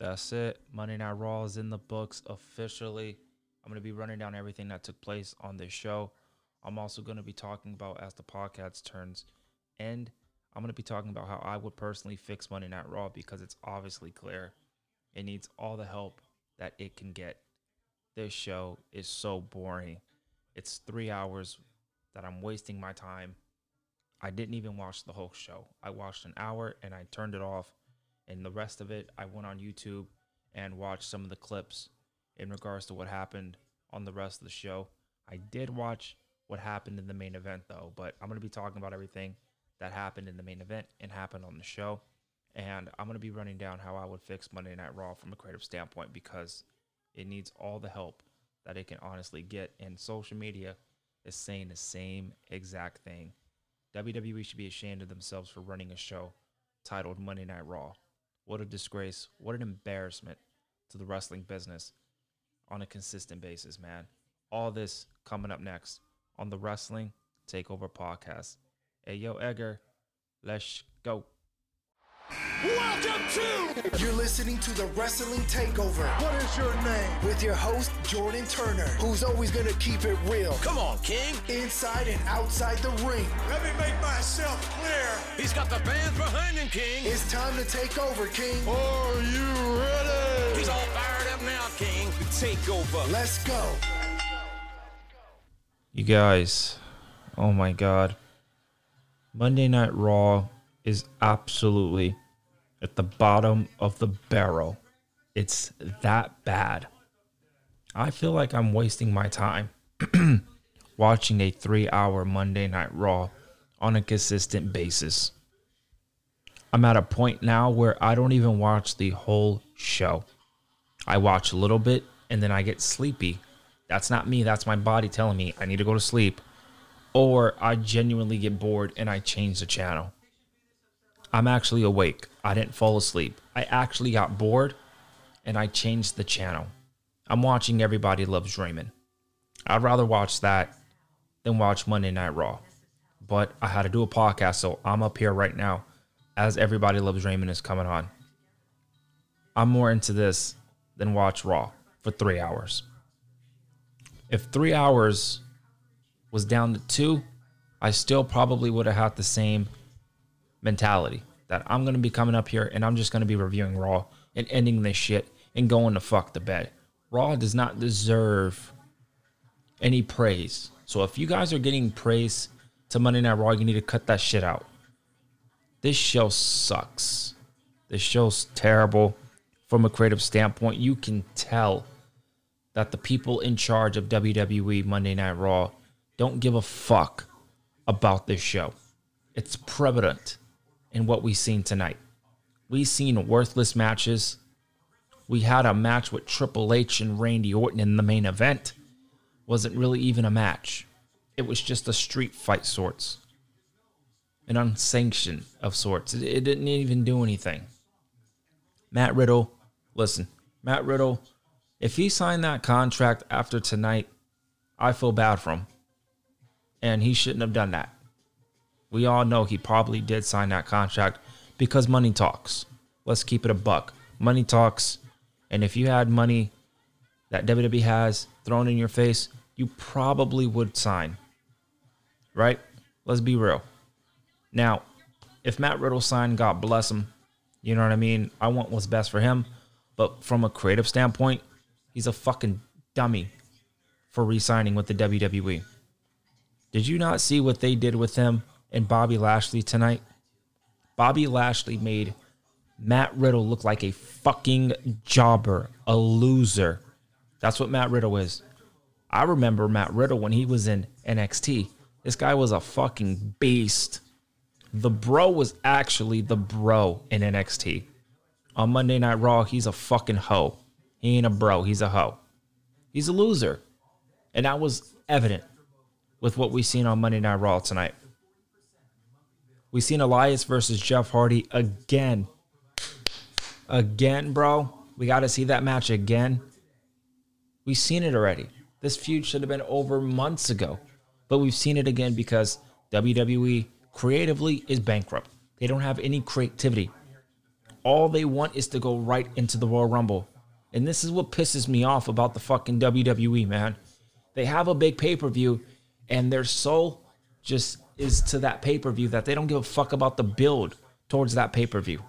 That's it. Monday Night Raw is in the books officially. I'm going to be running down everything that took place on this show. I'm also going to be talking about as the podcast turns end. I'm going to be talking about how I would personally fix Monday Night Raw because it's obviously clear it needs all the help that it can get. This show is so boring. It's three hours that I'm wasting my time. I didn't even watch the whole show. I watched an hour and I turned it off. And the rest of it, I went on YouTube and watched some of the clips in regards to what happened on the rest of the show. I did watch what happened in the main event though, but I'm going to be talking about everything that happened in the main event and happened on the show. And I'm going to be running down how I would fix Monday Night Raw from a creative standpoint because it needs all the help that it can honestly get. And social media is saying the same exact thing. WWE should be ashamed of themselves for running a show titled Monday Night Raw. What a disgrace. What an embarrassment to the wrestling business on a consistent basis, man. All this coming up next on the Wrestling Takeover podcast. Hey, yo, Edgar, let's go. Welcome to. You're listening to the Wrestling Takeover What is your name? with your host, Jordan Turner, who's always going to keep it real Come on, King. inside and outside the ring. Let me make myself clear. He's got the fans behind him, King. It's time to take over, King. Are you ready? He's all fired up now, King. The takeover. Let's go. You guys, oh my God. Monday Night Raw is absolutely at the bottom of the barrel. It's that bad. I feel like I'm wasting my time watching a three hour Monday Night Raw on a consistent basis. I'm at a point now where I don't even watch the whole show. I watch a little bit and then I get sleepy. That's not me, that's my body telling me I need to go to sleep. Or I genuinely get bored and I change the channel. I'm actually awake. I didn't fall asleep. I actually got bored and I changed the channel. I'm watching Everybody Loves Raymond. I'd rather watch that than watch Monday Night Raw. But I had to do a podcast, so I'm up here right now as Everybody Loves Raymond is coming on. I'm more into this than watch Raw for three hours. If three hours was down to two, I still probably would have had the same mentality that I'm going to be coming up here and I'm just going to be reviewing Raw and ending this shit and going to fuck the bed. Raw does not deserve any praise. So if you guys are getting praise to Monday Night Raw, you need to cut that shit out. This show sucks. This show's terrible from a creative standpoint. You can tell that the people in charge of WWE Monday Night Raw don't give a fuck about this show. It's prevalent in what we've seen tonight. We've seen worthless matches. We had a match with Triple H and Randy Orton in the main event. Wasn't really even a match. It was just a street fight sorts. An unsanctioned of sorts. It, it didn't even do anything. Matt Riddle, listen, Matt Riddle, if he signed that contract after tonight, I feel bad for him. And he shouldn't have done that. We all know he probably did sign that contract because money talks. Let's keep it a buck. Money talks. And if you had money that WWE has thrown in your face, you probably would sign. Right? Let's be real. Now, if Matt Riddle signed, God bless him. You know what I mean? I want what's best for him. But from a creative standpoint, he's a fucking dummy for re signing with the WWE. Did you not see what they did with him and Bobby Lashley tonight? Bobby Lashley made Matt Riddle look like a fucking jobber, a loser. That's what Matt Riddle is. I remember Matt Riddle when he was in NXT. This guy was a fucking beast. The bro was actually the bro in NXT. On Monday Night Raw, he's a fucking hoe. He ain't a bro, he's a hoe. He's a loser. And that was evident with what we seen on Monday Night Raw tonight. We seen Elias versus Jeff Hardy again. Again, bro. We got to see that match again. We've seen it already. This feud should have been over months ago. But we've seen it again because WWE creatively is bankrupt. They don't have any creativity. all they want is to go right into the Royal Rumble. And this is what pisses me off about the fucking WWE, man. They have a big pay per view, and they're soul just is to that pay per view that they don't give a fuck about the build towards that pay per view.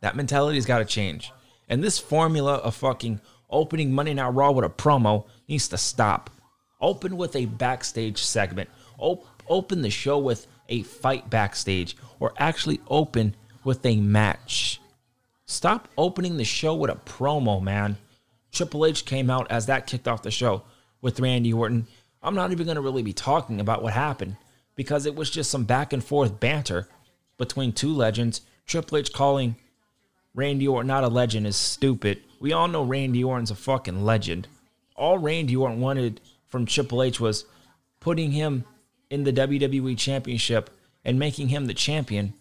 That mentality's got to change. And this formula of fucking opening Monday Night Raw with a promo needs to stop. Open with a backstage segment. Op- open the show with a fight backstage, or actually open with a match. Stop opening the show with a promo, man. Triple H came out as that kicked off the show with Randy Orton. I'm not even going to really be talking about what happened because it was just some back and forth banter between two legends. Triple H calling Randy Orton not a legend is stupid. We all know Randy Orton's a fucking legend. All Randy Orton wanted from Triple H was putting him in the WWE Championship and making him the champion.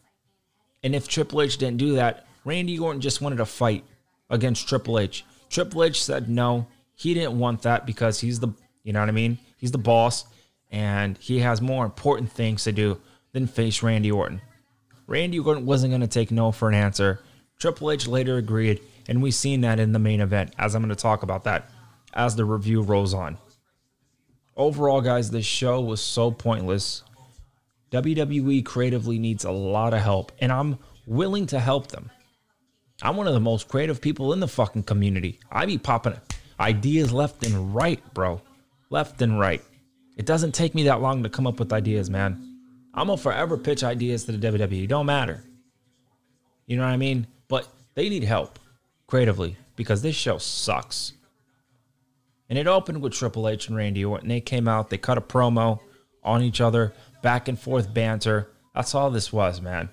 And if Triple H didn't do that, Randy Orton just wanted a fight against Triple H. Triple H said no, he didn't want that because he's the, you know what I mean? He's the boss and he has more important things to do than face Randy Orton. Randy Orton wasn't going to take no for an answer. Triple H later agreed, and we've seen that in the main event, as I'm going to talk about that as the review rolls on. Overall, guys, this show was so pointless. WWE creatively needs a lot of help, and I'm willing to help them. I'm one of the most creative people in the fucking community. I be popping ideas left and right, bro. Left and right. It doesn't take me that long to come up with ideas, man. I'm gonna forever pitch ideas to the WWE. Don't matter. You know what I mean? But they need help creatively because this show sucks. And it opened with Triple H and Randy Orton. They came out, they cut a promo on each other, back and forth banter. That's all this was, man.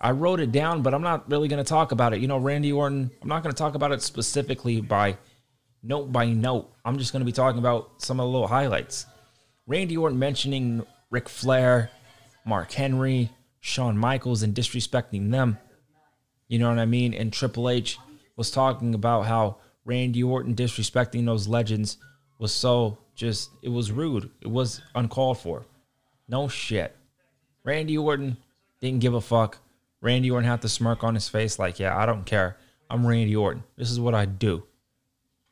I wrote it down, but I'm not really going to talk about it. You know, Randy Orton, I'm not going to talk about it specifically by note by note. I'm just going to be talking about some of the little highlights. Randy Orton mentioning Ric Flair, Mark Henry, Shawn Michaels, and disrespecting them. You know what I mean? And Triple H was talking about how Randy Orton disrespecting those legends was so just, it was rude. It was uncalled for. No shit. Randy Orton didn't give a fuck. Randy Orton had the smirk on his face, like, yeah, I don't care. I'm Randy Orton. This is what I do.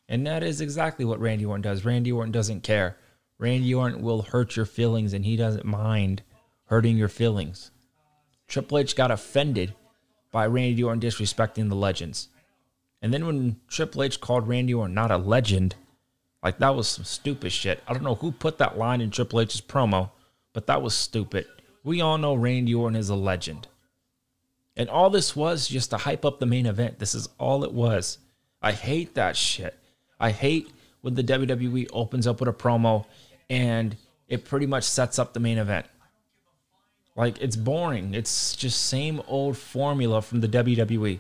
And that is exactly what Randy Orton does. Randy Orton doesn't care. Randy Orton will hurt your feelings and he doesn't mind hurting your feelings. Triple H got offended by Randy Orton disrespecting the legends. And then when Triple H called Randy Orton not a legend, like that was some stupid shit. I don't know who put that line in Triple H's promo, but that was stupid. We all know Randy Orton is a legend. And all this was just to hype up the main event. This is all it was. I hate that shit. I hate when the WWE opens up with a promo and it pretty much sets up the main event. Like it's boring. It's just same old formula from the WWE.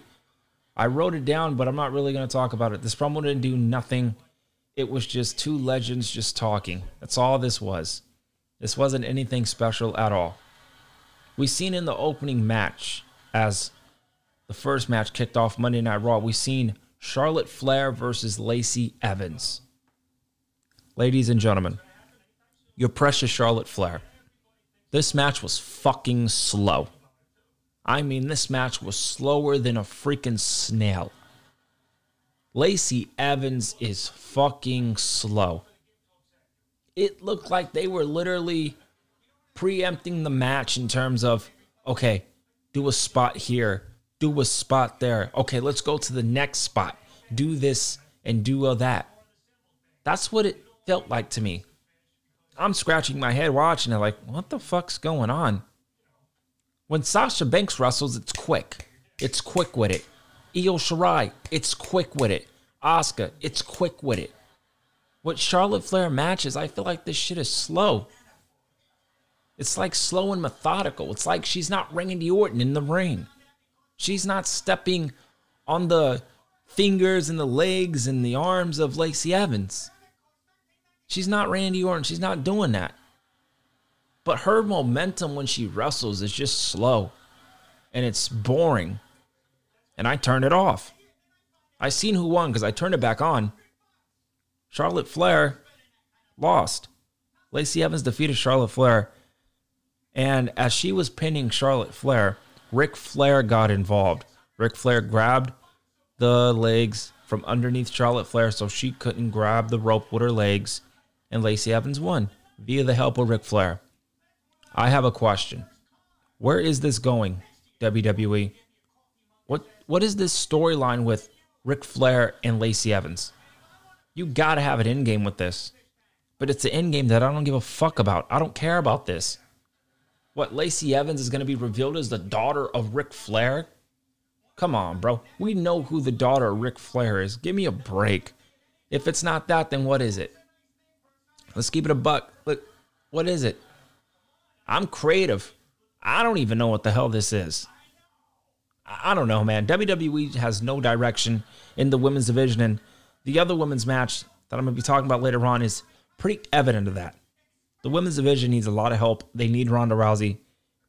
I wrote it down, but I'm not really going to talk about it. This promo didn't do nothing. It was just two legends just talking. That's all this was. This wasn't anything special at all. We seen in the opening match as the first match kicked off Monday Night Raw, we seen Charlotte Flair versus Lacey Evans. Ladies and gentlemen, your precious Charlotte Flair. This match was fucking slow. I mean, this match was slower than a freaking snail. Lacey Evans is fucking slow. It looked like they were literally preempting the match in terms of, okay, do a spot here, do a spot there. Okay, let's go to the next spot. Do this and do that. That's what it felt like to me. I'm scratching my head watching it, like, what the fuck's going on? When Sasha Banks wrestles, it's quick. It's quick with it. Io Shirai, it's quick with it. Asuka, it's quick with it. What Charlotte Flair matches, I feel like this shit is slow. It's like slow and methodical. It's like she's not ringing the Orton in the ring. She's not stepping on the fingers and the legs and the arms of Lacey Evans. She's not Randy Orton. She's not doing that. But her momentum when she wrestles is just slow and it's boring. And I turned it off. I seen who won because I turned it back on. Charlotte Flair lost. Lacey Evans defeated Charlotte Flair. And as she was pinning Charlotte Flair, Ric Flair got involved. Ric Flair grabbed the legs from underneath Charlotte Flair so she couldn't grab the rope with her legs, and Lacey Evans won via the help of Ric Flair. I have a question. Where is this going, WWE? What what is this storyline with Ric Flair and Lacey Evans? You gotta have an end game with this. But it's an end game that I don't give a fuck about. I don't care about this. What Lacey Evans is gonna be revealed as the daughter of Ric Flair? Come on, bro. We know who the daughter of Ric Flair is. Give me a break. If it's not that, then what is it? Let's keep it a buck. Look, what is it? I'm creative. I don't even know what the hell this is. I don't know, man. WWE has no direction in the women's division, and the other women's match that I'm going to be talking about later on is pretty evident of that. The women's division needs a lot of help. They need Ronda Rousey.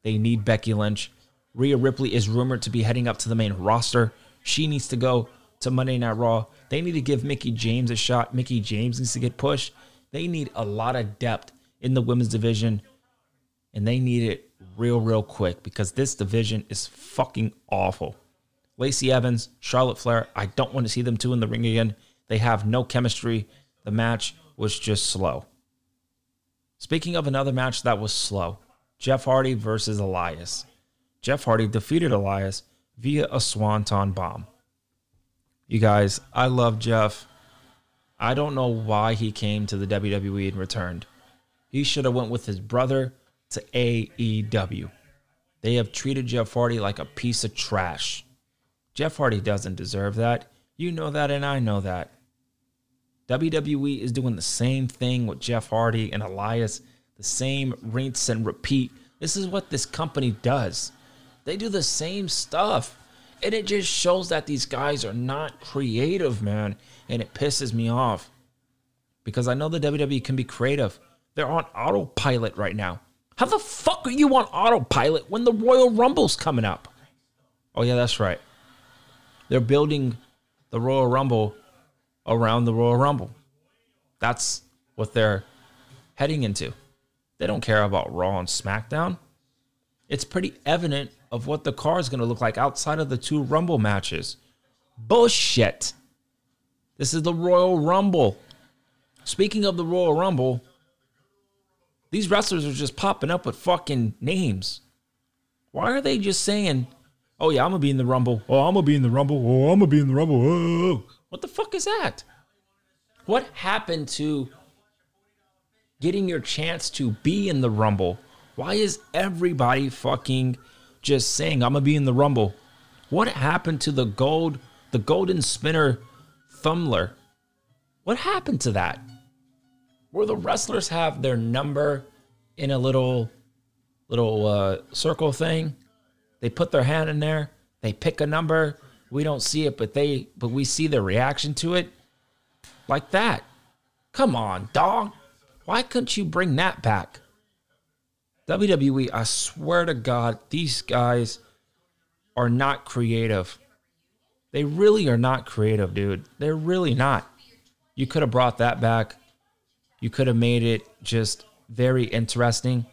They need Becky Lynch. Rhea Ripley is rumored to be heading up to the main roster. She needs to go to Monday Night Raw. They need to give Mickie James a shot. Mickie James needs to get pushed. They need a lot of depth in the women's division, and they need it real, real quick because this division is fucking awful. Lacey Evans, Charlotte Flair, I don't want to see them two in the ring again. They have no chemistry. The match was just slow. Speaking of another match that was slow, Jeff Hardy versus Elias. Jeff Hardy defeated Elias via a swanton bomb. You guys, I love Jeff. I don't know why he came to the WWE and returned. He should have went with his brother to AEW. They have treated Jeff Hardy like a piece of trash. Jeff Hardy doesn't deserve that. You know that, and I know that. WWE is doing the same thing with Jeff Hardy and Elias, the same rinse and repeat. This is what this company does. They do the same stuff. And it just shows that these guys are not creative, man. And it pisses me off. Because I know the WWE can be creative. They're on autopilot right now. How the fuck are you on autopilot when the Royal Rumble's coming up? Oh, yeah, that's right. They're building the Royal Rumble around the Royal Rumble. That's what they're heading into. They don't care about Raw and SmackDown. It's pretty evident of what the car is going to look like outside of the two Rumble matches. Bullshit. This is the Royal Rumble. Speaking of the Royal Rumble, these wrestlers are just popping up with fucking names. Why are they just saying, oh yeah, I'm going to be in the Rumble. Oh, I'm going to be in the Rumble. Oh, I'm going to be in the Rumble. Oh. oh, oh. What the fuck is that? What happened to getting your chance to be in the Rumble? Why is everybody fucking just saying I'm gonna be in the Rumble? What happened to the gold, the golden spinner thumbler? What happened to that? Where the wrestlers have their number in a little little uh, circle thing. They put their hand in there. They pick a number. We don't see it, but they but we see their reaction to it. Like that. Come on, dog. Why couldn't you bring that back? WWE, I swear to God, these guys are not creative. They really are not creative, dude. They're really not. You could have brought that back. You could have made it just very interesting.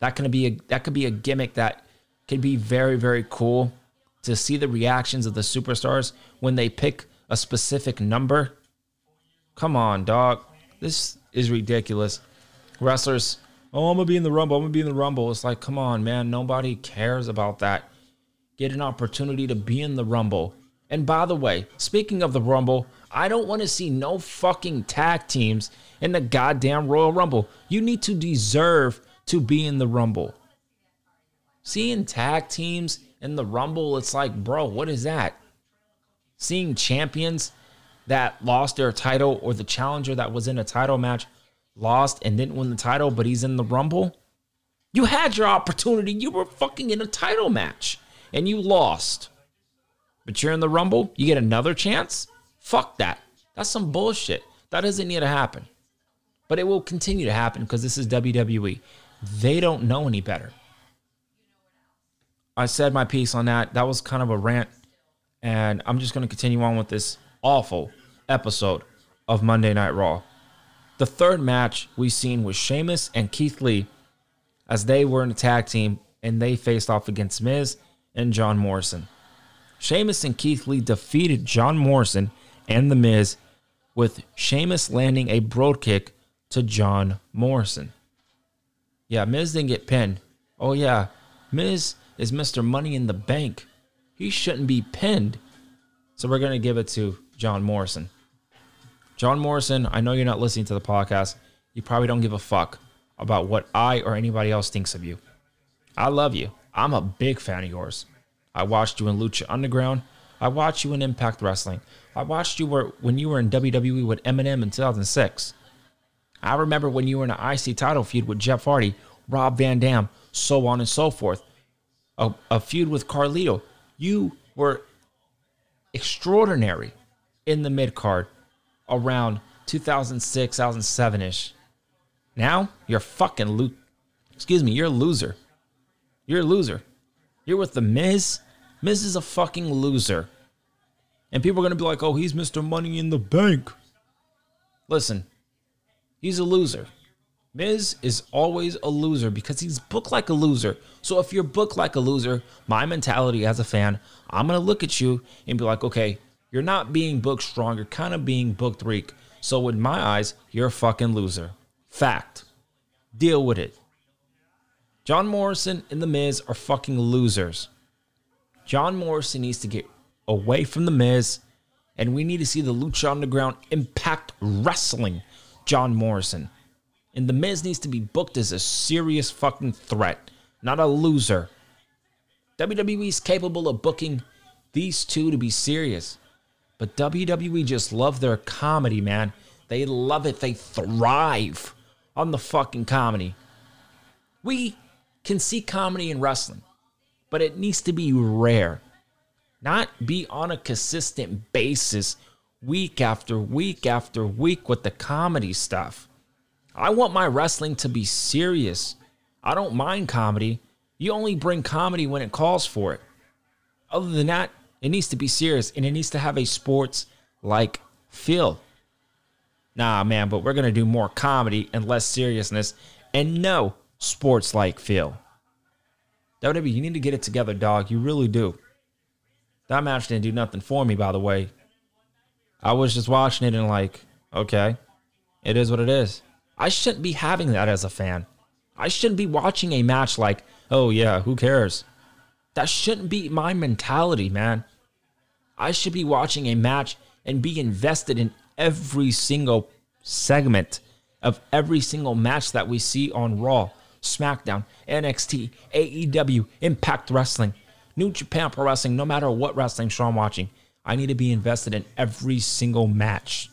That could be a that could be a gimmick that could be very very cool to see the reactions of the superstars when they pick a specific number. Come on, dog. This is ridiculous. Wrestlers Oh, I'm gonna be in the rumble. I'm gonna be in the rumble. It's like, come on, man. Nobody cares about that. Get an opportunity to be in the rumble. And by the way, speaking of the rumble, I don't want to see no fucking tag teams in the goddamn Royal Rumble. You need to deserve to be in the rumble. Seeing tag teams in the rumble, it's like, bro, what is that? Seeing champions that lost their title or the challenger that was in a title match lost and didn't win the title, but he's in the Rumble. You had your opportunity. You were fucking in a title match and you lost. But you're in the Rumble, you get another chance? Fuck that. That's some bullshit. That doesn't need to happen. But it will continue to happen because this is WWE. They don't know any better. I said my piece on that. That was kind of a rant. And I'm just going to continue on with this awful episode of Monday Night Raw. The third match we seen was Sheamus and Keith Lee as they were in a tag team and they faced off against Miz and John Morrison. Sheamus and Keith Lee defeated John Morrison and The Miz with Sheamus landing a Brogue Kick to John Morrison. Yeah, Miz didn't get pinned. Oh, yeah, Miz is Mr. Money in the Bank. He shouldn't be pinned. So we're going to give it to John Morrison. John Morrison, I know you're not listening to the podcast. You probably don't give a fuck about what I or anybody else thinks of you. I love you. I'm a big fan of yours. I watched you in Lucha Underground. I watched you in Impact Wrestling. I watched you when you were in WWE with MNM in 2006. I remember when you were in an IC title feud with Jeff Hardy, Rob Van Dam, so on and so forth. A, a feud with Carlito. You were extraordinary in the mid card around 2006, 2007 ish. Now you're fucking lo- excuse me, you're a loser. You're a loser. You're with the Miz. Miz is a fucking loser. And people are gonna be like, oh, he's Mr. Money in the Bank. Listen, he's a loser. Miz is always a loser because he's booked like a loser. So if you're booked like a loser, my mentality as a fan, I'm gonna look at you and be like, okay, you're not being booked strong, you're kind of being booked weak. So in my eyes, you're a fucking loser. Fact. Deal with it. John Morrison and The Miz are fucking losers. John Morrison needs to get away from The Miz, and we need to see the Lucha Underground Impact Wrestling John Morrison. And The Miz needs to be booked as a serious fucking threat, not a loser. WWE is capable of booking these two to be serious. But WWE just love their comedy, man. They love it. They thrive on the fucking comedy. We can see comedy in wrestling, but it needs to be rare, not be on a consistent basis week after week after week with the comedy stuff. I want my wrestling to be serious. I don't mind comedy. You only bring comedy when it calls for it. Other than that, it needs to be serious and it needs to have a sports like feel. Nah, man, but we're going to do more comedy and less seriousness and no sports like feel. WWE, you need to get it together, dog. You really do. That match didn't do nothing for me, by the way. I was just watching it and like, okay, it is what it is. I shouldn't be having that as a fan. I shouldn't be watching a match like, oh yeah, who cares? That shouldn't be my mentality, man. I should be watching a match and be invested in every single segment of every single match that we see on Raw, SmackDown, NXT, AEW, Impact Wrestling, New Japan Pro Wrestling, no matter what wrestling show I'm watching. I need to be invested in every single match.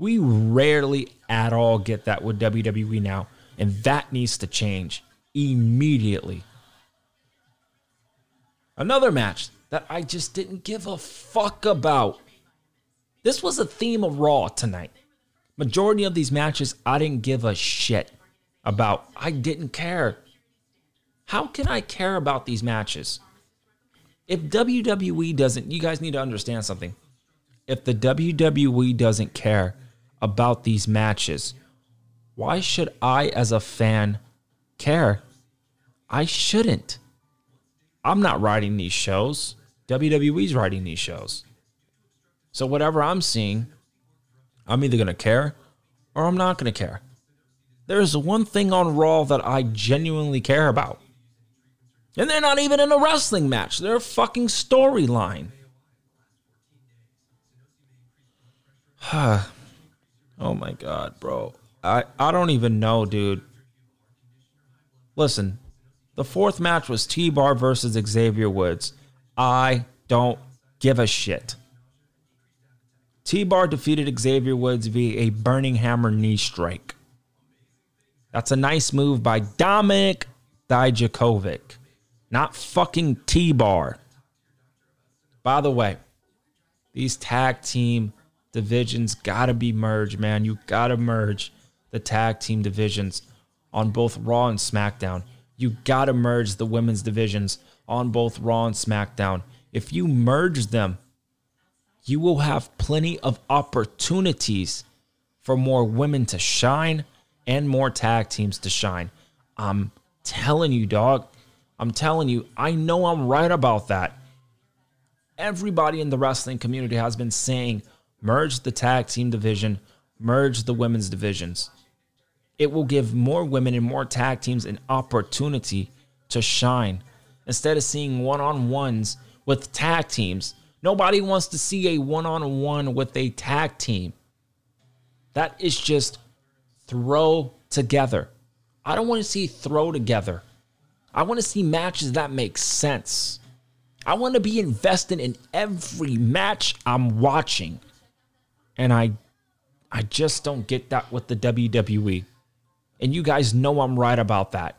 We rarely at all get that with WWE now, and that needs to change immediately. Another match that I just didn't give a fuck about. This was a theme of Raw tonight. Majority of these matches I didn't give a shit about. I didn't care. How can I care about these matches? If WWE doesn't, you guys need to understand something. If the WWE doesn't care about these matches, why should I, as a fan, care? I shouldn't. I'm not writing these shows. WWE's writing these shows. So whatever I'm seeing, I'm either going to care or I'm not going to care. There's one thing on Raw that I genuinely care about. And they're not even in a wrestling match. They're a fucking storyline. oh my god, bro. I, I don't even know, dude. Listen, the fourth match was T Bar versus Xavier Woods. I don't give a shit. T Bar defeated Xavier Woods via a burning hammer knee strike. That's a nice move by Dominik Dijakovic, not fucking T Bar. By the way, these tag team divisions gotta be merged, man. You gotta merge the tag team divisions on both Raw and SmackDown. You gotta merge the women's divisions on both Raw and SmackDown. If you merge them, you will have plenty of opportunities for more women to shine and more tag teams to shine. I'm telling you, dog. I'm telling you, I know I'm right about that. Everybody in the wrestling community has been saying merge the tag team division, merge the women's divisions. It will give more women and more tag teams an opportunity to shine instead of seeing one on ones with tag teams. Nobody wants to see a one on one with a tag team. That is just throw together. I don't want to see throw together. I want to see matches that make sense. I want to be invested in every match I'm watching. And I I just don't get that with the WWE. And you guys know I'm right about that.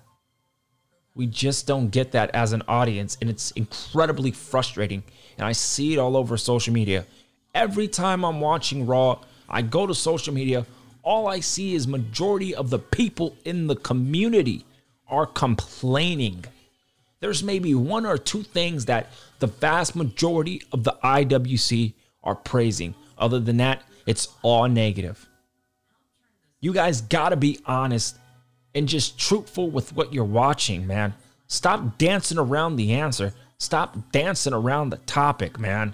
We just don't get that as an audience and it's incredibly frustrating. And I see it all over social media. Every time I'm watching Raw, I go to social media, all I see is majority of the people in the community are complaining. There's maybe one or two things that the vast majority of the IWC are praising. Other than that, it's all negative. You guys got to be honest and just truthful with what you're watching, man. Stop dancing around the answer. Stop dancing around the topic, man.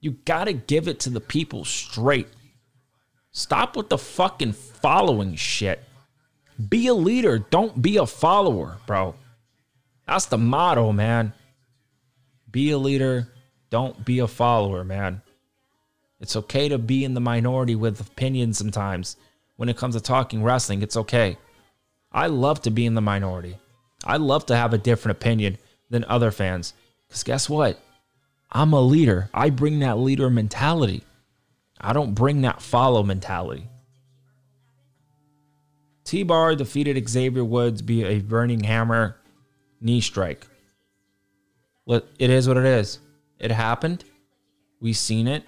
You got to give it to the people straight. Stop with the fucking following shit. Be a leader, don't be a follower, bro. That's the motto, man. Be a leader, don't be a follower, man. It's okay to be in the minority with opinions sometimes. When it comes to talking wrestling, it's okay. I love to be in the minority. I love to have a different opinion than other fans. Because guess what? I'm a leader. I bring that leader mentality. I don't bring that follow mentality. T Bar defeated Xavier Woods via a burning hammer knee strike. It is what it is. It happened. We've seen it.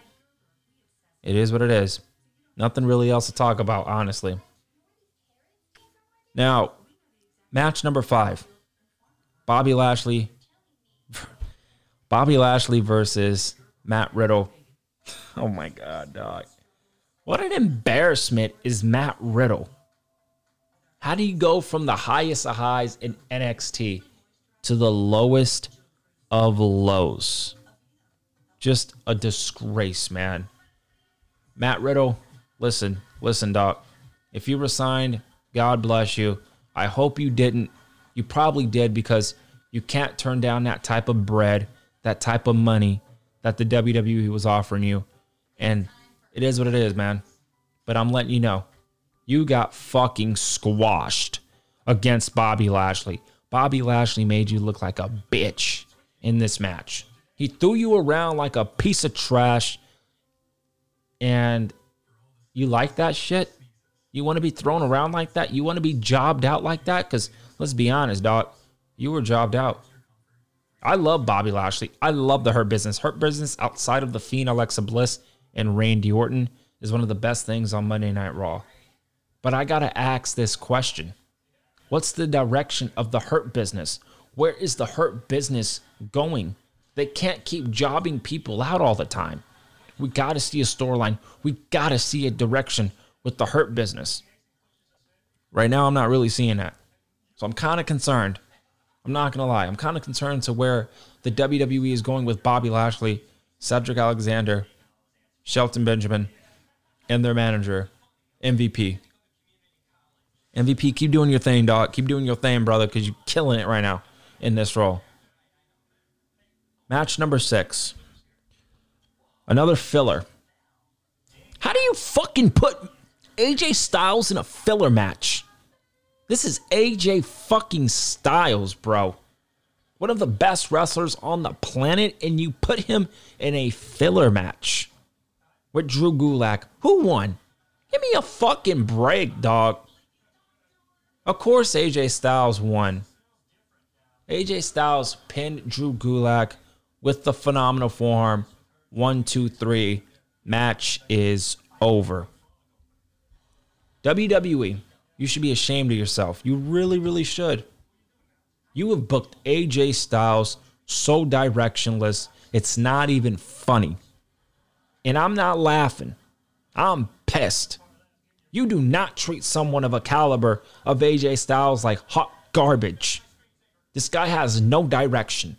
It is what it is. Nothing really else to talk about, honestly. Now, match number five Bobby Lashley. Bobby Lashley versus Matt Riddle. Oh my God, dog. What an embarrassment is Matt Riddle. How do you go from the highest of highs in NXT to the lowest of lows? Just a disgrace, man. Matt Riddle, listen, listen, Doc. If you resigned, God bless you. I hope you didn't. You probably did because you can't turn down that type of bread, that type of money that the WWE was offering you. And it is what it is, man. But I'm letting you know, you got fucking squashed against Bobby Lashley. Bobby Lashley made you look like a bitch in this match. He threw you around like a piece of trash. And you like that shit? You want to be thrown around like that? You want to be jobbed out like that? Because let's be honest, dog, you were jobbed out. I love Bobby Lashley. I love the Hurt Business. Hurt Business outside of the Fiend, Alexa Bliss, and Randy Orton is one of the best things on Monday Night Raw. But I got to ask this question What's the direction of the Hurt Business? Where is the Hurt Business going? They can't keep jobbing people out all the time. We got to see a storyline. We got to see a direction with the Hurt Business. Right now, I'm not really seeing that. So I'm kind of concerned. I'm not going to lie. I'm kind of concerned to where the WWE is going with Bobby Lashley, Cedric Alexander, Shelton Benjamin, and their manager, MVP. MVP, keep doing your thing, dog. Keep doing your thing, brother, because you're killing it right now in this role. Match number six. Another filler. How do you fucking put AJ Styles in a filler match? This is AJ fucking Styles, bro. One of the best wrestlers on the planet, and you put him in a filler match with Drew Gulak. Who won? Give me a fucking break, dog. Of course, AJ Styles won. AJ Styles pinned Drew Gulak with the phenomenal forearm. One, two, three. Match is over. WWE, you should be ashamed of yourself. You really, really should. You have booked AJ Styles so directionless, it's not even funny. And I'm not laughing. I'm pissed. You do not treat someone of a caliber of AJ Styles like hot garbage. This guy has no direction.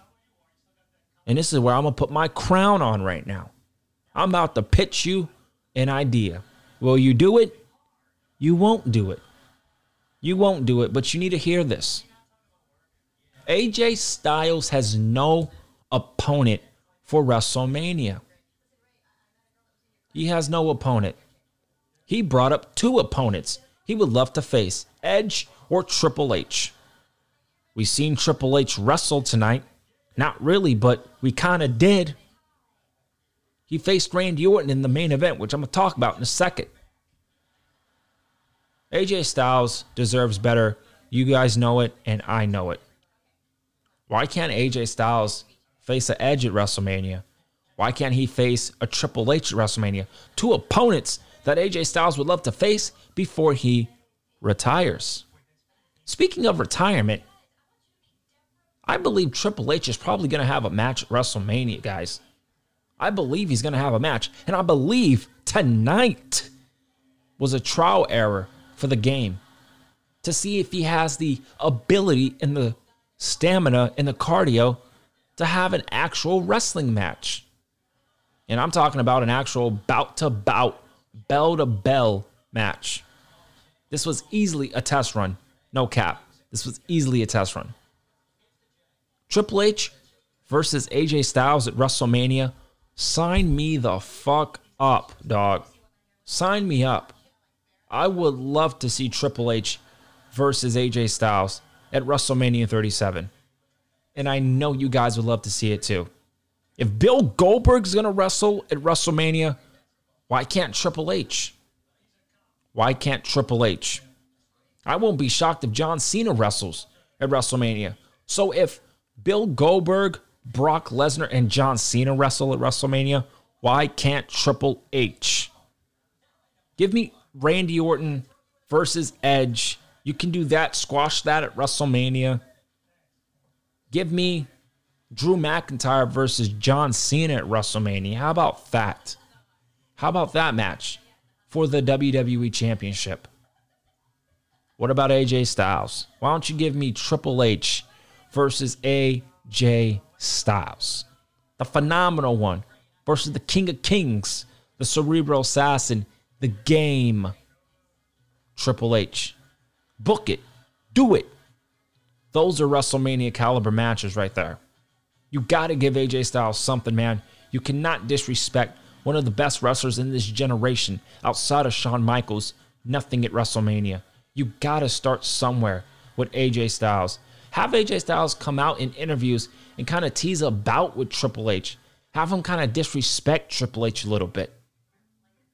And this is where I'm going to put my crown on right now. I'm about to pitch you an idea. Will you do it? You won't do it. You won't do it, but you need to hear this. AJ Styles has no opponent for WrestleMania. He has no opponent. He brought up two opponents he would love to face Edge or Triple H. We've seen Triple H wrestle tonight. Not really, but we kind of did. He faced Randy Orton in the main event, which I'm going to talk about in a second. AJ Styles deserves better. You guys know it, and I know it. Why can't AJ Styles face an Edge at WrestleMania? Why can't he face a Triple H at WrestleMania? Two opponents that AJ Styles would love to face before he retires. Speaking of retirement, I believe Triple H is probably going to have a match at WrestleMania, guys. I believe he's going to have a match. And I believe tonight was a trial error for the game to see if he has the ability and the stamina and the cardio to have an actual wrestling match. And I'm talking about an actual bout to bout, bell to bell match. This was easily a test run. No cap. This was easily a test run. Triple H versus AJ Styles at WrestleMania. Sign me the fuck up, dog. Sign me up. I would love to see Triple H versus AJ Styles at WrestleMania 37. And I know you guys would love to see it too. If Bill Goldberg's going to wrestle at WrestleMania, why can't Triple H? Why can't Triple H? I won't be shocked if John Cena wrestles at WrestleMania. So if Bill Goldberg, Brock Lesnar, and John Cena wrestle at WrestleMania, why can't Triple H? Give me Randy Orton versus Edge. You can do that, squash that at WrestleMania. Give me Drew McIntyre versus John Cena at WrestleMania. How about that? How about that match for the WWE Championship? What about AJ Styles? Why don't you give me Triple H versus AJ Styles? The phenomenal one versus the King of Kings, the cerebral assassin, the game. Triple H. Book it. Do it. Those are WrestleMania caliber matches right there. You got to give AJ Styles something, man. You cannot disrespect one of the best wrestlers in this generation outside of Shawn Michaels. Nothing at WrestleMania. You got to start somewhere with AJ Styles. Have AJ Styles come out in interviews and kind of tease about with Triple H. Have him kind of disrespect Triple H a little bit.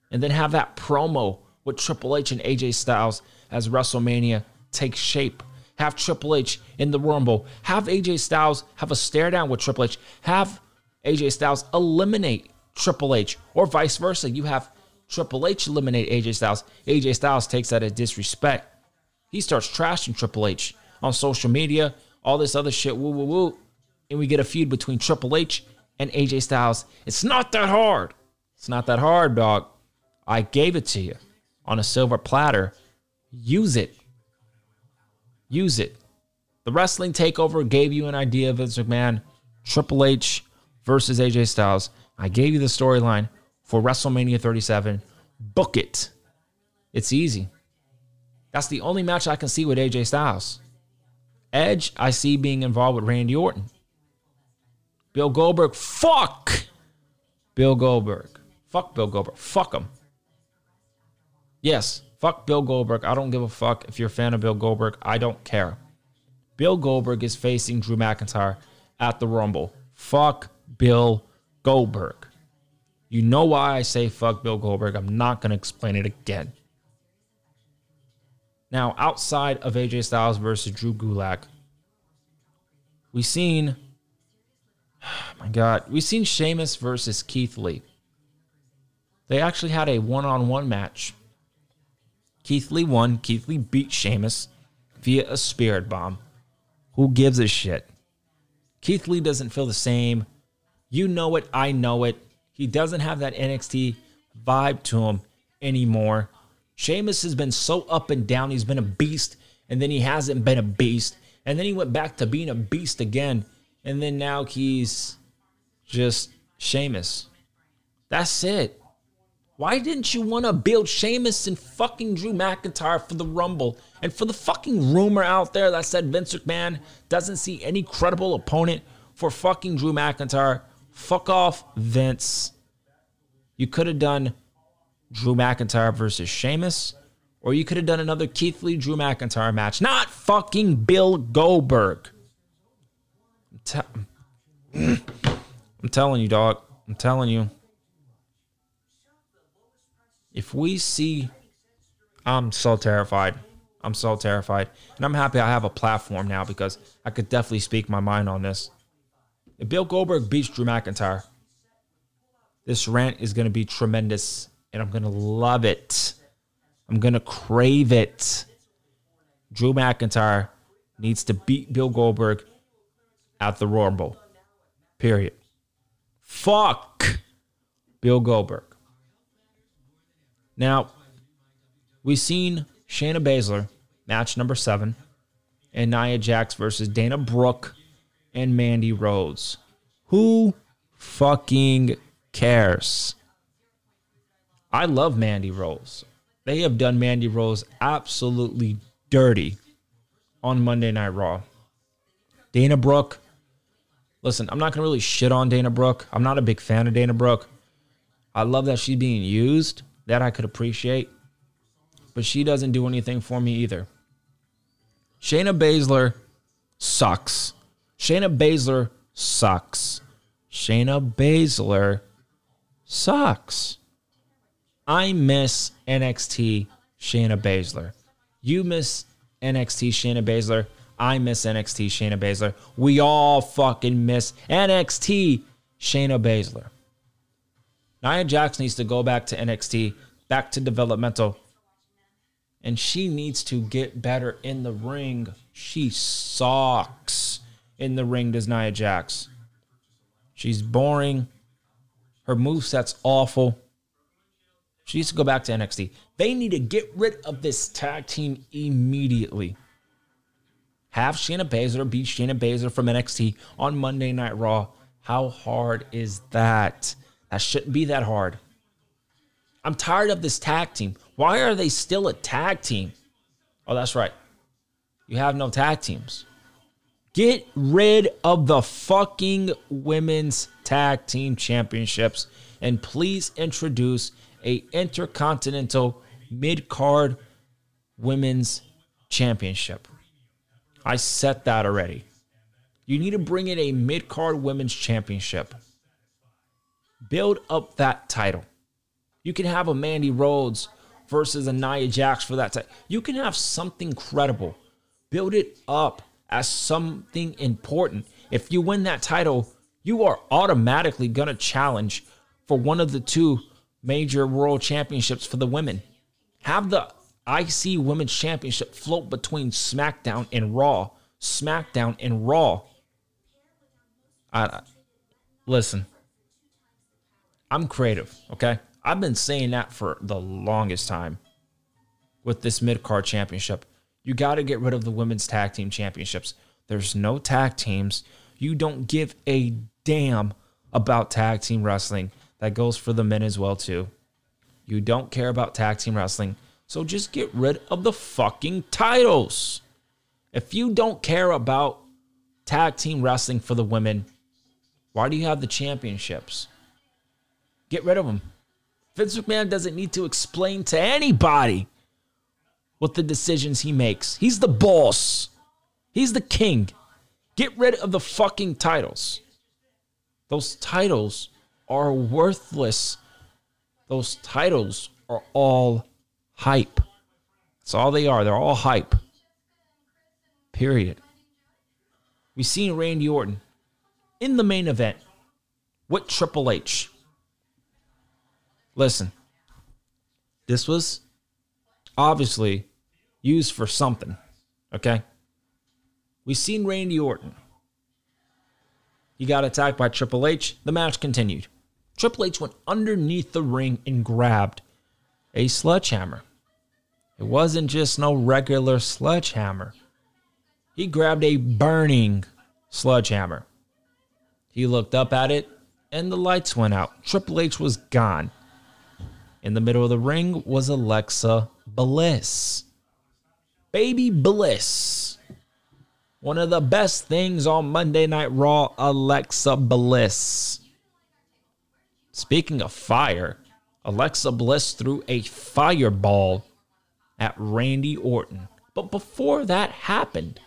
And then have that promo with Triple H and AJ Styles as WrestleMania takes shape. Have Triple H in the Rumble. Have AJ Styles have a stare down with Triple H. Have AJ Styles eliminate Triple H, or vice versa. You have Triple H eliminate AJ Styles. AJ Styles takes that as disrespect. He starts trashing Triple H on social media, all this other shit, woo woo woo. And we get a feud between Triple H and AJ Styles. It's not that hard. It's not that hard, dog. I gave it to you on a silver platter. Use it. Use it. The wrestling takeover gave you an idea of Vince McMahon, Triple H versus AJ Styles. I gave you the storyline for WrestleMania 37. Book it. It's easy. That's the only match I can see with AJ Styles. Edge, I see being involved with Randy Orton. Bill Goldberg, fuck Bill Goldberg. Fuck Bill Goldberg. Fuck him. Yes, fuck Bill Goldberg. I don't give a fuck if you're a fan of Bill Goldberg. I don't care. Bill Goldberg is facing Drew McIntyre at the Rumble. Fuck Bill Goldberg. You know why I say fuck Bill Goldberg. I'm not going to explain it again. Now, outside of AJ Styles versus Drew Gulak, we've seen, oh my God, we've seen Sheamus versus Keith Lee. They actually had a one on one match. Keith Lee won. Keith Lee beat Sheamus via a spirit bomb. Who gives a shit? Keith Lee doesn't feel the same. You know it. I know it. He doesn't have that NXT vibe to him anymore. Sheamus has been so up and down. He's been a beast, and then he hasn't been a beast. And then he went back to being a beast again. And then now he's just Sheamus. That's it. Why didn't you want to build Sheamus and fucking Drew McIntyre for the Rumble? And for the fucking rumor out there that said Vince McMahon doesn't see any credible opponent for fucking Drew McIntyre, fuck off, Vince. You could have done Drew McIntyre versus Sheamus, or you could have done another Keith Lee Drew McIntyre match, not fucking Bill Goldberg. I'm, te- I'm telling you, dog. I'm telling you. If we see, I'm so terrified. I'm so terrified. And I'm happy I have a platform now because I could definitely speak my mind on this. If Bill Goldberg beats Drew McIntyre, this rant is going to be tremendous and I'm going to love it. I'm going to crave it. Drew McIntyre needs to beat Bill Goldberg at the Rumble. Period. Fuck Bill Goldberg. Now, we've seen Shayna Baszler, match number seven, and Nia Jax versus Dana Brooke and Mandy Rose. Who fucking cares? I love Mandy Rose. They have done Mandy Rose absolutely dirty on Monday Night Raw. Dana Brooke, listen, I'm not going to really shit on Dana Brooke. I'm not a big fan of Dana Brooke. I love that she's being used. That I could appreciate. But she doesn't do anything for me either. Shayna Baszler sucks. Shayna Baszler sucks. Shayna Baszler sucks. I miss NXT Shayna Baszler. You miss NXT Shayna Baszler. I miss NXT Shayna Baszler. We all fucking miss NXT Shayna Baszler. Nia Jax needs to go back to NXT, back to developmental. And she needs to get better in the ring. She sucks in the ring, does Nia Jax. She's boring. Her moveset's awful. She needs to go back to NXT. They need to get rid of this tag team immediately. Have Shayna Baszler beat Shayna Baszler from NXT on Monday Night Raw. How hard is that? That shouldn't be that hard. I'm tired of this tag team. Why are they still a tag team? Oh, that's right. You have no tag teams. Get rid of the fucking women's tag team championships and please introduce a intercontinental mid-card women's championship. I set that already. You need to bring in a mid-card women's championship. Build up that title. You can have a Mandy Rose versus a Nia Jax for that title. You can have something credible. Build it up as something important. If you win that title, you are automatically going to challenge for one of the two major world championships for the women. Have the IC Women's Championship float between SmackDown and Raw. SmackDown and Raw. I, listen, I'm creative, okay? I've been saying that for the longest time with this mid card championship. You got to get rid of the women's tag team championships. There's no tag teams. You don't give a damn about tag team wrestling. That goes for the men as well too. You don't care about tag team wrestling. So just get rid of the fucking titles. If you don't care about tag team wrestling for the women, why do you have the championships? Get rid of them. Vince McMahon doesn't need to explain to anybody what the decisions he makes. He's the boss. He's the king. Get rid of the fucking titles. Those titles are worthless. Those titles are all hype. That's all they are. They're all hype. Period. We've seen Randy Orton in the main event with Triple H. Listen, this was obviously used for something. Okay? We've seen Randy Orton. He got attacked by Triple H. The match continued. Triple H went underneath the ring and grabbed a sledgehammer. It wasn't just no regular sledgehammer. He grabbed a burning sledgehammer. He looked up at it, and the lights went out. Triple H was gone. In the middle of the ring was Alexa Bliss. Baby Bliss. One of the best things on Monday Night Raw, Alexa Bliss. Speaking of fire, Alexa Bliss threw a fireball at Randy Orton. But before that happened,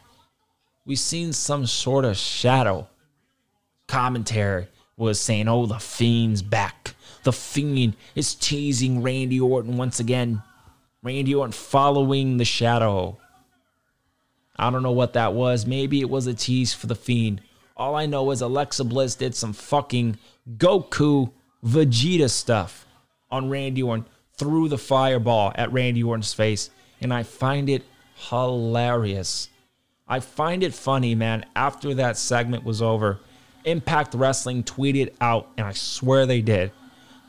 we seen some sort of shadow. Commentary was saying, oh, the Fiend's back. The Fiend is teasing Randy Orton once again. Randy Orton following the shadow. I don't know what that was. Maybe it was a tease for the Fiend. All I know is Alexa Bliss did some fucking Goku Vegeta stuff on Randy Orton, threw the fireball at Randy Orton's face, and I find it hilarious. I find it funny, man. After that segment was over, Impact Wrestling tweeted out, and I swear they did.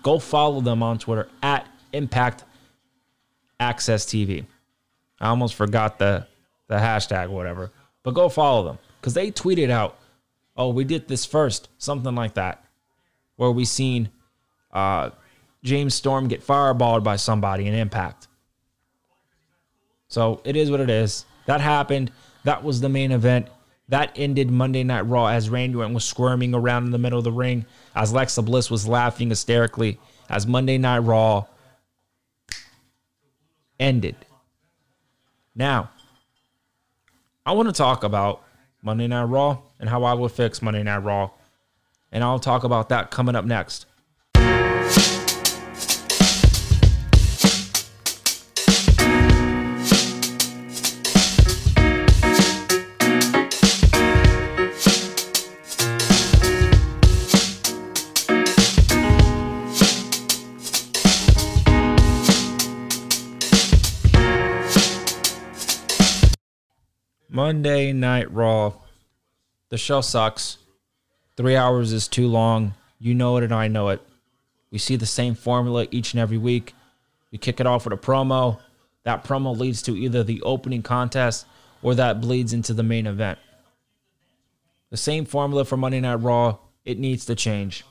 Go follow them on Twitter at Impact Access TV. I almost forgot the the hashtag, whatever. But go follow them because they tweeted out, "Oh, we did this first, something like that," where we seen uh, James Storm get fireballed by somebody in Impact. So it is what it is. That happened. That was the main event. That ended Monday Night Raw as Randy Orton was squirming around in the middle of the ring, as Alexa Bliss was laughing hysterically, as Monday Night Raw ended. Now, I want to talk about Monday Night Raw and how I would fix Monday Night Raw. And I'll talk about that coming up next. Monday Night Raw. The show sucks. Three hours is too long. You know it, and I know it. We see the same formula each and every week. We kick it off with a promo. That promo leads to either the opening contest or that bleeds into the main event. The same formula for Monday Night Raw. It needs to change.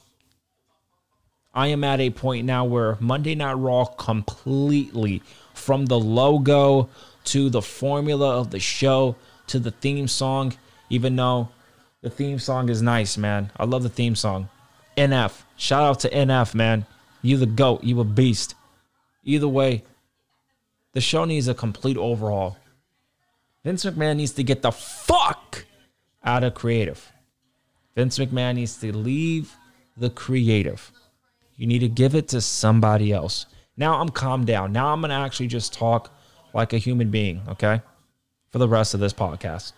I am at a point now where Monday Night Raw completely, from the logo to the formula of the show to the theme song, even though the theme song is nice, man. I love the theme song. NF. Shout out to NF, man. You the GOAT. You a beast. Either way, the show needs a complete overhaul. Vince McMahon needs to get the fuck out of creative. Vince McMahon needs to leave the creative. You need to give it to somebody else. Now I'm calmed down. Now I'm going to actually just talk like a human being, okay? For the rest of this podcast.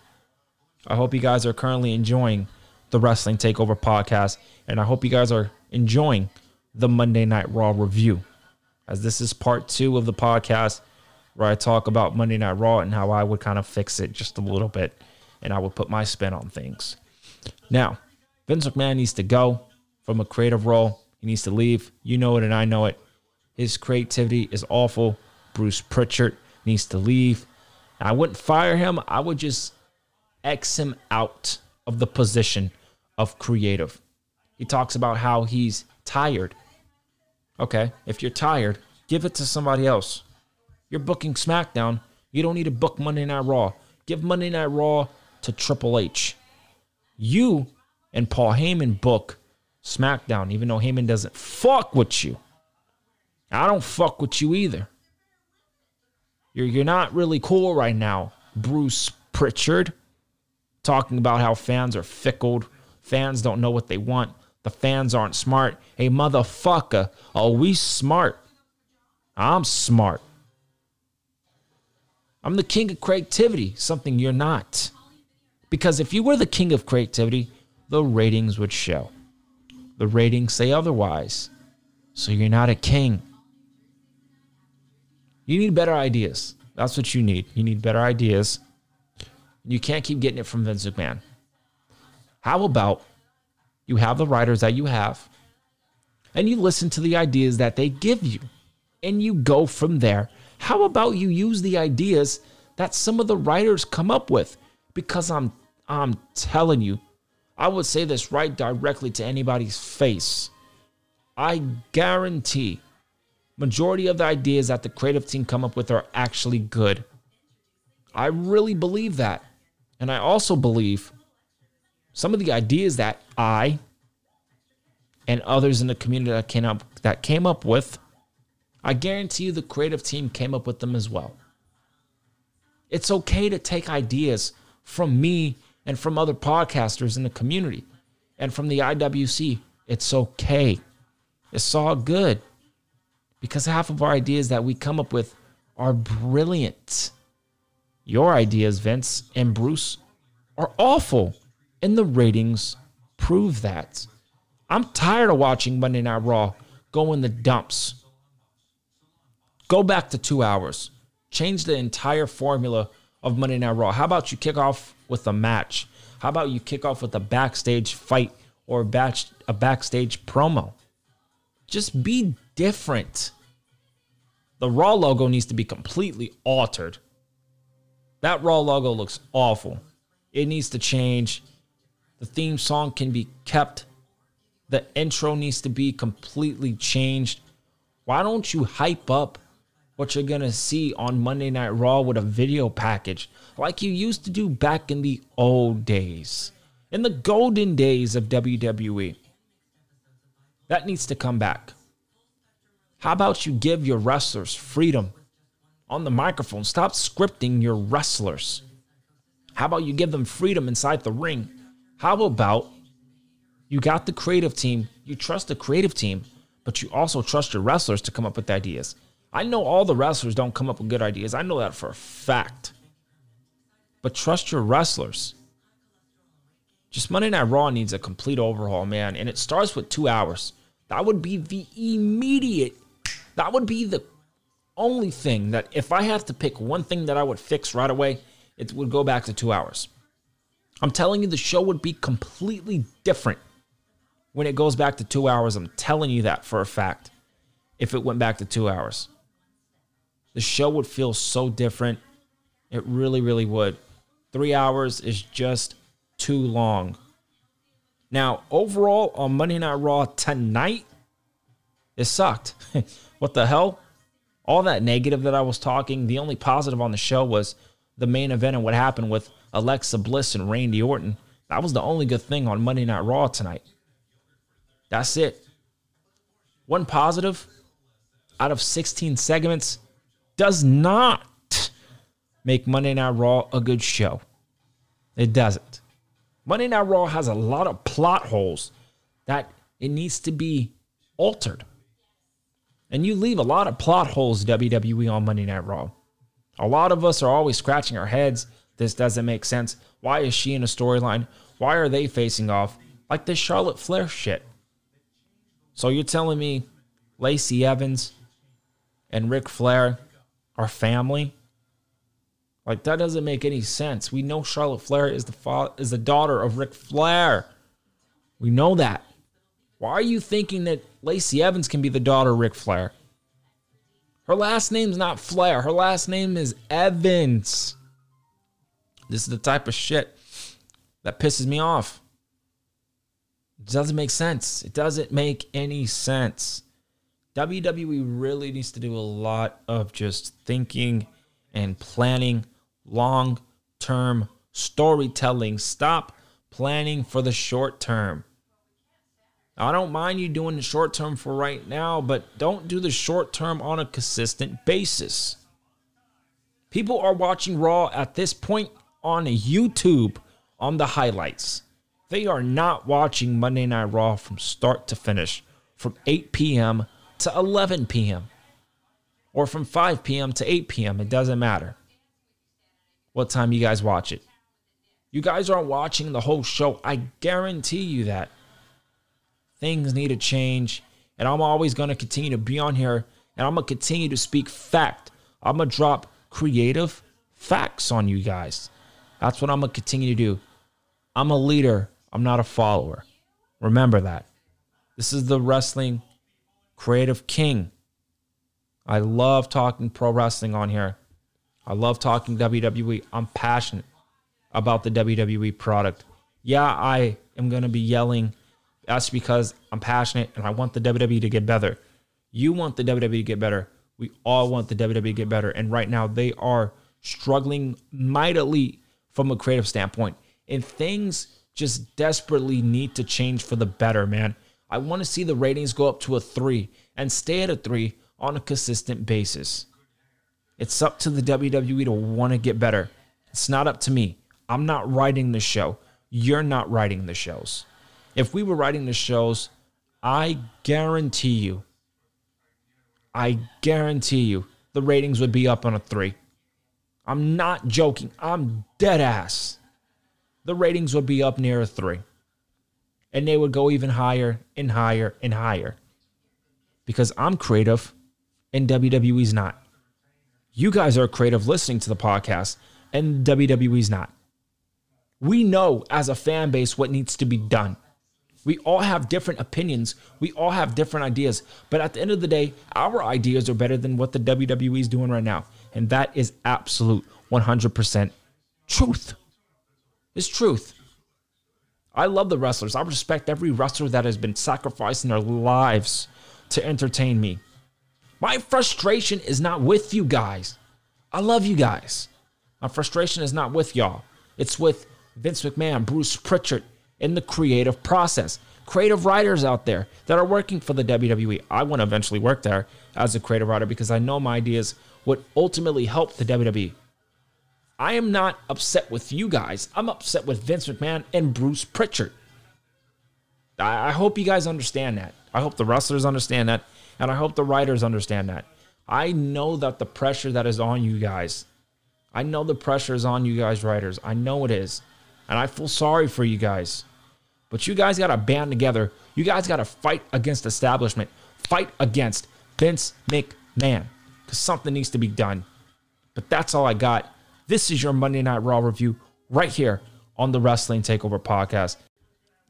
I hope you guys are currently enjoying the Wrestling Takeover podcast, and I hope you guys are enjoying the Monday Night Raw review, as this is part two of the podcast where I talk about Monday Night Raw and how I would kind of fix it just a little bit, and I would put my spin on things. Now, Vince McMahon needs to go from a creative role. He needs to leave. You know it, and I know it. His creativity is awful. Bruce Pritchard needs to leave. I wouldn't fire him. I would just X him out of the position of creative. He talks about how he's tired. Okay, if you're tired, give it to somebody else. You're booking SmackDown. You don't need to book Monday Night Raw. Give Monday Night Raw to Triple H. You and Paul Heyman book SmackDown, even though Heyman doesn't fuck with you. I don't fuck with you either. You're, you're not really cool right now, Bruce Pritchard. Talking about how fans are fickle, fans don't know what they want, the fans aren't smart. Hey, motherfucker, are we smart? I'm smart. I'm the king of creativity, something you're not. Because if you were the king of creativity, the ratings would show. The ratings say otherwise. So you're not a king. You need better ideas. That's what you need. You need better ideas. You can't keep getting it from Vince McMahon. How about you have the writers that you have and you listen to the ideas that they give you and you go from there? How about you use the ideas that some of the writers come up with? because I'm I'm telling you, I would say this right directly to anybody's face. I guarantee majority of the ideas that the creative team come up with are actually good. I really believe that. And I also believe some of the ideas that I and others in the community that came up that came up with, I guarantee you the creative team came up with them as well. It's okay to take ideas from me and from other podcasters in the community and from the IWC. It's okay. It's all good because half of our ideas that we come up with are brilliant. Your ideas, Vince and Bruce, are awful, and the ratings prove that. I'm tired of watching Monday Night Raw go in the dumps. Go back to two hours. Change the entire formula of Monday Night Raw. How about you kick off with a match? How about you kick off with a backstage fight or a, a backstage promo? Just be different. The Raw logo needs to be completely altered. That Raw logo looks awful. It needs to change. The theme song can be kept. The intro needs to be completely changed. Why don't you hype up what you're going to see on Monday Night Raw with a video package like you used to do back in the old days, in the golden days of WWE? That needs to come back. How about you give your wrestlers freedom on the microphone? Stop scripting your wrestlers. How about you give them freedom inside the ring? How about you got the creative team, you trust the creative team, but you also trust your wrestlers to come up with ideas? I know all the wrestlers don't come up with good ideas. I know that for a fact. But trust your wrestlers. Just Monday Night Raw needs a complete overhaul, man. And it starts with two hours. That would be the immediate, that would be the only thing that if I have to pick one thing that I would fix right away, it would go back to two hours. I'm telling you, the show would be completely different when it goes back to two hours. I'm telling you that for a fact. If it went back to two hours, the show would feel so different. It really, really would. Three hours is just too long. Now, overall, on Monday Night Raw tonight, it sucked. what the hell? All that negative that I was talking, the only positive on the show was the main event and what happened with Alexa Bliss and Randy Orton. That was the only good thing on Monday Night Raw tonight. That's it. One positive out of 16 segments does not make Monday Night Raw a good show. It doesn't. Monday Night Raw has a lot of plot holes that it needs to be altered. And you leave a lot of plot holes, WWE, on Monday Night Raw. A lot of us are always scratching our heads. This doesn't make sense. Why is she in a storyline? Why are they facing off? Like this Charlotte Flair shit. So you're telling me Lacey Evans and Ric Flair are family? Like that doesn't make any sense. We know Charlotte Flair is the fa- is the daughter of Ric Flair. We know that. Why are you thinking that Lacey Evans can be the daughter of Ric Flair? Her last name's not Flair. Her last name is Evans. This is the type of shit that pisses me off. It doesn't make sense. It doesn't make any sense. WWE really needs to do a lot of just thinking and planning long term storytelling. Stop planning for the short term. I don't mind you doing the short term for right now, but don't do the short term on a consistent basis. People are watching Raw at this point on YouTube on the highlights. They are not watching Monday Night Raw from start to finish, from 8 p.m. to 11 p.m., or from 5 p.m. to 8 p.m. It doesn't matter what time you guys watch it. You guys aren't watching the whole show. I guarantee you that. Things need to change. And I'm always going to continue to be on here and I'm going to continue to speak fact. I'm going to drop creative facts on you guys. That's what I'm going to continue to do. I'm a leader, I'm not a follower. Remember that. This is the Wrestling Creative King. I love talking pro wrestling on here. I love talking WWE. I'm passionate about the WWE product. Yeah, I am going to be yelling. That's because I'm passionate and I want the WWE to get better. You want the WWE to get better. We all want the WWE to get better. And right now, they are struggling mightily from a creative standpoint. And things just desperately need to change for the better, man. I want to see the ratings go up to a three and stay at a three on a consistent basis. It's up to the WWE to want to get better. It's not up to me. I'm not writing the show. You're not writing the shows. If we were writing the shows, I guarantee you, I guarantee you, the ratings would be up on a three. I'm not joking. I'm dead ass. The ratings would be up near a three. And they would go even higher and higher and higher. Because I'm creative and WWE's not. You guys are creative listening to the podcast and WWE's not. We know as a fan base what needs to be done. We all have different opinions. We all have different ideas. But at the end of the day, our ideas are better than what the WWE is doing right now. And that is absolute 100% truth. It's truth. I love the wrestlers. I respect every wrestler that has been sacrificing their lives to entertain me. My frustration is not with you guys. I love you guys. My frustration is not with y'all. It's with Vince McMahon, Bruce Pritchard, in the creative process. Creative writers out there that are working for the WWE. I want to eventually work there as a creative writer because I know my ideas would ultimately help the WWE. I am not upset with you guys. I'm upset with Vince McMahon and Bruce Pritchard. I, I hope you guys understand that. I hope the wrestlers understand that. And I hope the writers understand that. I know that the pressure that is on you guys, I know the pressure is on you guys, writers. I know it is. And I feel sorry for you guys. But you guys got to band together. You guys got to fight against establishment, fight against Vince McMahon because something needs to be done. But that's all I got. This is your Monday Night Raw review right here on the Wrestling Takeover podcast.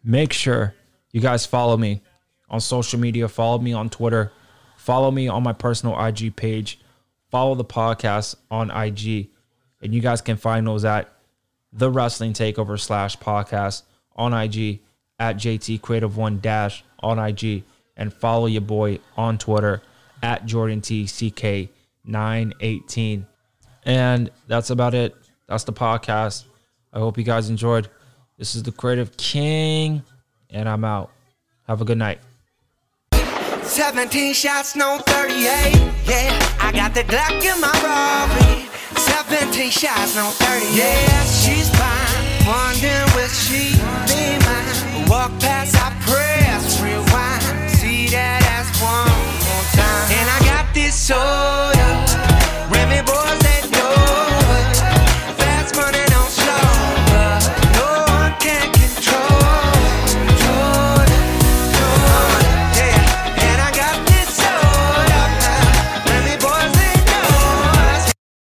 Make sure you guys follow me on social media. Follow me on Twitter. Follow me on my personal IG page. Follow the podcast on IG. And you guys can find those at the Wrestling Takeover slash podcast on IG at JT Creative One Dash on IG. And follow your boy on Twitter at Jordan TCK 918. And that's about it. That's the podcast. I hope you guys enjoyed. This is the Creative King, and I'm out. Have a good night. 17 shots, no 38. Yeah, I got the Glock in my robbery. 17 shots, no 30. Yeah, she's fine. Wondering will she be mine? Walk past our press, rewind. See that ass one more time. And I got this soul.